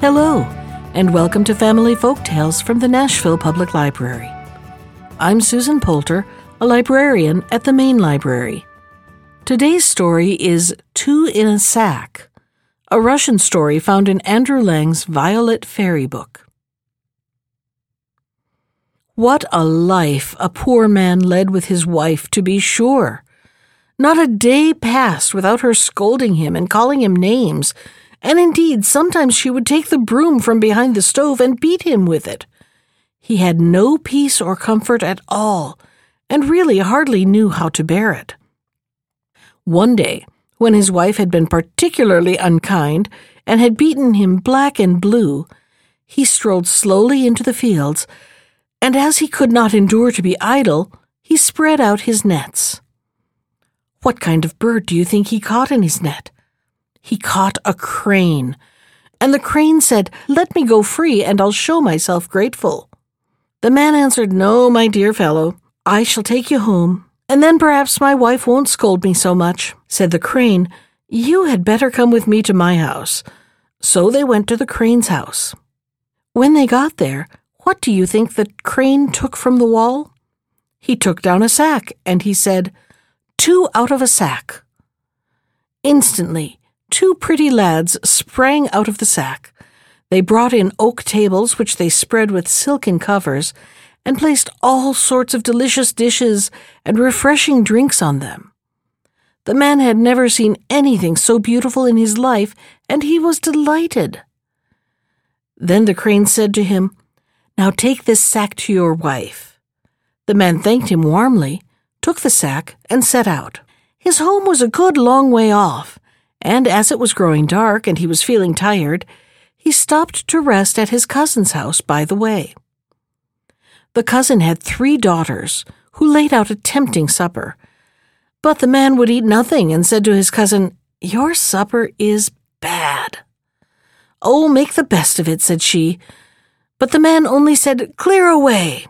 Hello, and welcome to Family Folk Tales from the Nashville Public Library. I'm Susan Poulter, a librarian at the Main Library. Today's story is Two in a Sack, a Russian story found in Andrew Lang's Violet Fairy book. What a life a poor man led with his wife, to be sure! Not a day passed without her scolding him and calling him names, and indeed sometimes she would take the broom from behind the stove and beat him with it. He had no peace or comfort at all, and really hardly knew how to bear it. One day, when his wife had been particularly unkind and had beaten him black and blue, he strolled slowly into the fields, and as he could not endure to be idle, he spread out his nets. What kind of bird do you think he caught in his net? He caught a crane. And the crane said, Let me go free, and I'll show myself grateful. The man answered, No, my dear fellow, I shall take you home, and then perhaps my wife won't scold me so much. Said the crane, You had better come with me to my house. So they went to the crane's house. When they got there, what do you think the crane took from the wall? He took down a sack, and he said, two out of a sack. Instantly, two pretty lads sprang out of the sack. They brought in oak tables, which they spread with silken covers, and placed all sorts of delicious dishes and refreshing drinks on them. The man had never seen anything so beautiful in his life, and he was delighted. Then the crane said to him, Now take this sack to your wife. The man thanked him warmly took the sack, and set out. His home was a good long way off, and as it was growing dark and he was feeling tired, he stopped to rest at his cousin's house by the way. The cousin had three daughters who laid out a tempting supper. But the man would eat nothing and said to his cousin, Your supper is bad. Oh, make the best of it, said she. But the man only said, Clear away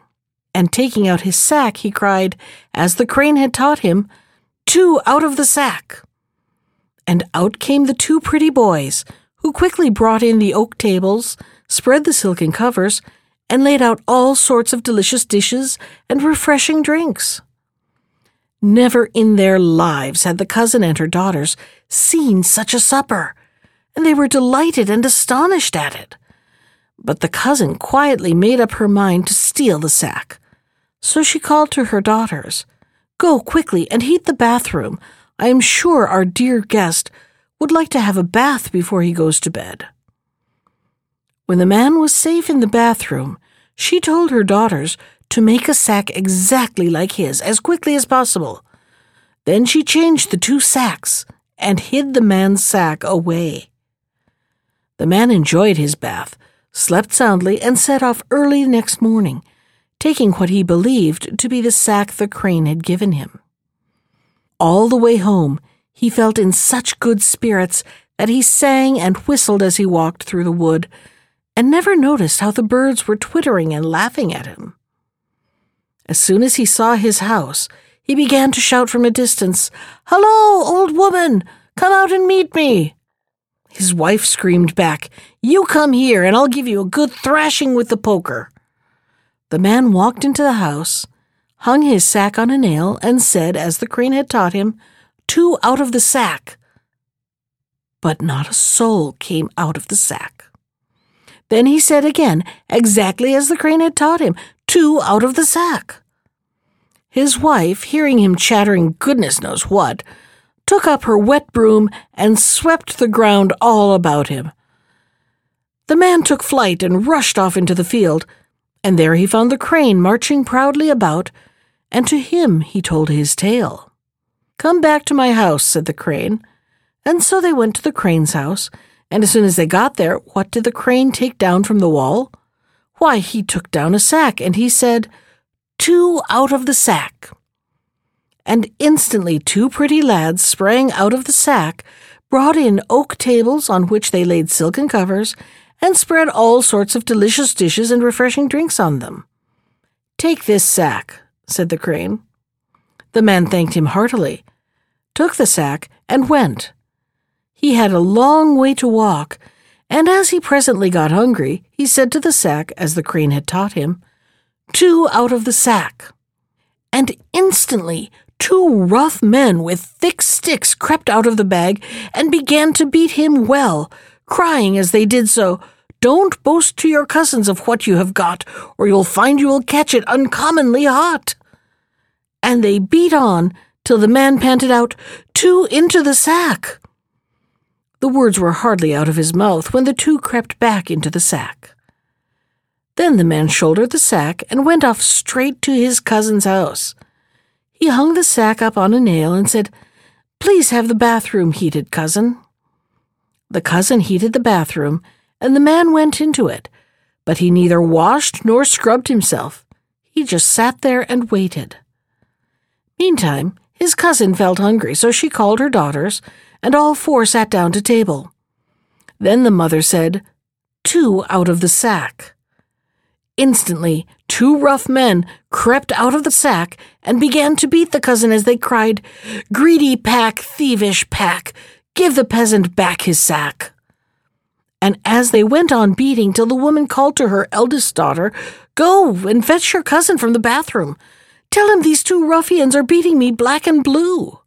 and taking out his sack, he cried, as the crane had taught him, Two out of the sack! And out came the two pretty boys, who quickly brought in the oak tables, spread the silken covers, and laid out all sorts of delicious dishes and refreshing drinks. Never in their lives had the cousin and her daughters seen such a supper, and they were delighted and astonished at it. But the cousin quietly made up her mind to steal the sack. So she called to her daughters, Go quickly and heat the bathroom. I am sure our dear guest would like to have a bath before he goes to bed. When the man was safe in the bathroom, she told her daughters to make a sack exactly like his as quickly as possible. Then she changed the two sacks and hid the man's sack away. The man enjoyed his bath, slept soundly, and set off early next morning taking what he believed to be the sack the crane had given him. All the way home, he felt in such good spirits that he sang and whistled as he walked through the wood, and never noticed how the birds were twittering and laughing at him. As soon as he saw his house, he began to shout from a distance, Hello, old woman! Come out and meet me! His wife screamed back, You come here, and I'll give you a good thrashing with the poker. The man walked into the house, hung his sack on a nail, and said, as the crane had taught him, Two out of the sack. But not a soul came out of the sack. Then he said again, exactly as the crane had taught him, Two out of the sack. His wife, hearing him chattering goodness knows what, took up her wet broom and swept the ground all about him. The man took flight and rushed off into the field, and there he found the crane marching proudly about, and to him he told his tale. Come back to my house, said the crane. And so they went to the crane's house, and as soon as they got there, what did the crane take down from the wall? Why, he took down a sack, and he said, Two out of the sack. And instantly two pretty lads sprang out of the sack, brought in oak tables on which they laid silken covers, and spread all sorts of delicious dishes and refreshing drinks on them. Take this sack, said the crane. The man thanked him heartily, took the sack, and went. He had a long way to walk, And as he presently got hungry, he said to the sack, as the crane had taught him, Two out of the sack. And instantly two rough men with thick sticks crept out of the bag and began to beat him well, crying as they did so, Don't boast to your cousins of what you have got, or you'll find you will catch it uncommonly hot. And they beat on till the man panted out, Two into the sack. The words were hardly out of his mouth when the two crept back into the sack. Then the man shouldered the sack and went off straight to his cousin's house. He hung the sack up on a nail and said, Please have the bathroom heated, cousin. The cousin heated the bathroom, and the man went into it, but he neither washed nor scrubbed himself. He just sat there and waited. Meantime, his cousin felt hungry, so she called her daughters and all four sat down to table. Then the mother said, Two out of the sack. Instantly, two rough men crept out of the sack and began to beat the cousin as they cried, Greedy pack, thievish pack, give the peasant back his sack. And as they went on beating till the woman called to her eldest daughter, Go and fetch your cousin from the bathroom. Tell him these two ruffians are beating me black and blue.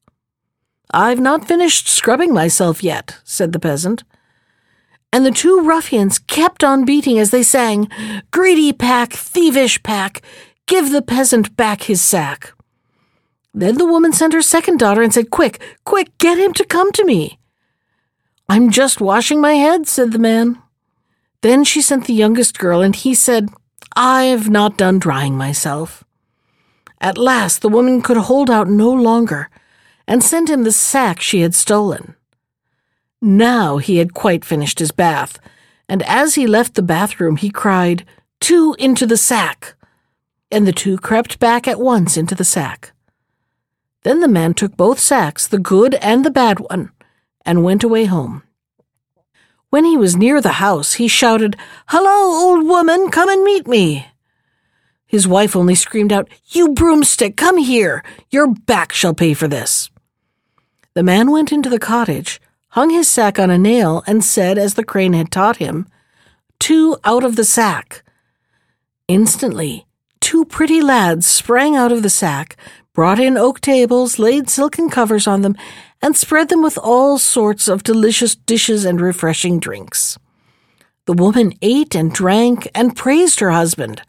I've not finished scrubbing myself yet, said the peasant. And the two ruffians kept on beating as they sang, Greedy pack, thievish pack, give the peasant back his sack. Then the woman sent her second daughter and said, Quick, quick, get him to come to me. I'm just washing my head, said the man. Then she sent the youngest girl, and he said, I've not done drying myself. At last the woman could hold out no longer and sent him the sack she had stolen. Now he had quite finished his bath, and as he left the bathroom, he cried, Two into the sack! And the two crept back at once into the sack. Then the man took both sacks, the good and the bad one, and went away home. When he was near the house, he shouted, Hello, old woman, come and meet me. His wife only screamed out, You broomstick, come here! Your back shall pay for this. The man went into the cottage, hung his sack on a nail, and said, as the crane had taught him, Two out of the sack. Instantly, two pretty lads sprang out of the sack, brought in oak tables, laid silken covers on them, and spread them with all sorts of delicious dishes and refreshing drinks. The woman ate and drank and praised her husband.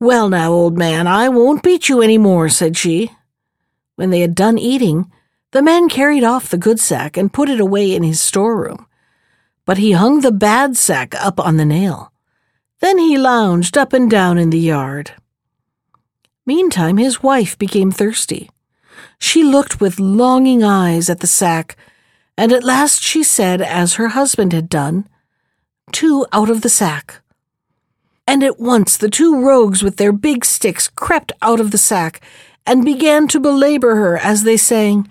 Well, now, old man, I won't beat you any more, said she. When they had done eating, the man carried off the good sack and put it away in his storeroom, but he hung the bad sack up on the nail. Then he lounged up and down in the yard. Meantime, his wife became thirsty. She looked with longing eyes at the sack, and at last she said, as her husband had done, Two out of the sack. And at once the two rogues with their big sticks crept out of the sack and began to belabor her as they sang,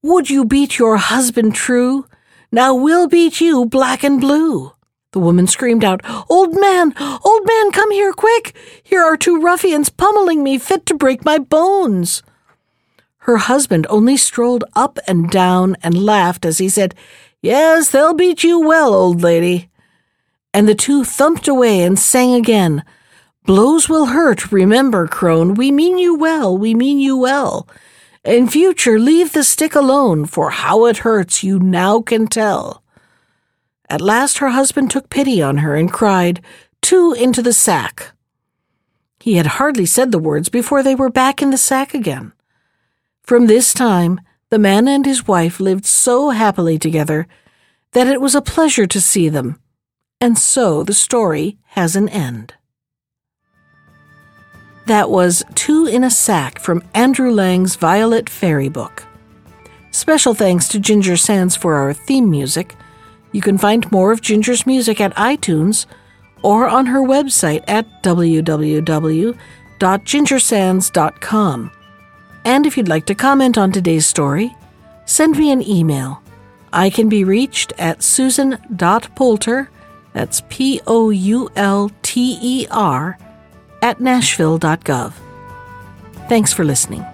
would you beat your husband true? Now we'll beat you black and blue. The woman screamed out, Old man, old man, come here quick! Here are two ruffians pummeling me fit to break my bones. Her husband only strolled up and down and laughed as he said, Yes, they'll beat you well, old lady. And the two thumped away and sang again, Blows will hurt, remember, crone, we mean you well, we mean you well. In future, leave the stick alone, for how it hurts you now can tell. At last her husband took pity on her and cried, Two into the sack. He had hardly said the words before they were back in the sack again. From this time, the man and his wife lived so happily together that it was a pleasure to see them, and so the story has an end. That was Two in a Sack from Andrew Lang's Violet Fairy book. Special thanks to Ginger Sands for our theme music. You can find more of Ginger's music at iTunes or on her website at www.gingersands.com. And if you'd like to comment on today's story, send me an email. I can be reached at susan.poulter, that's P O U L T E R, at nashville.gov. Thanks for listening.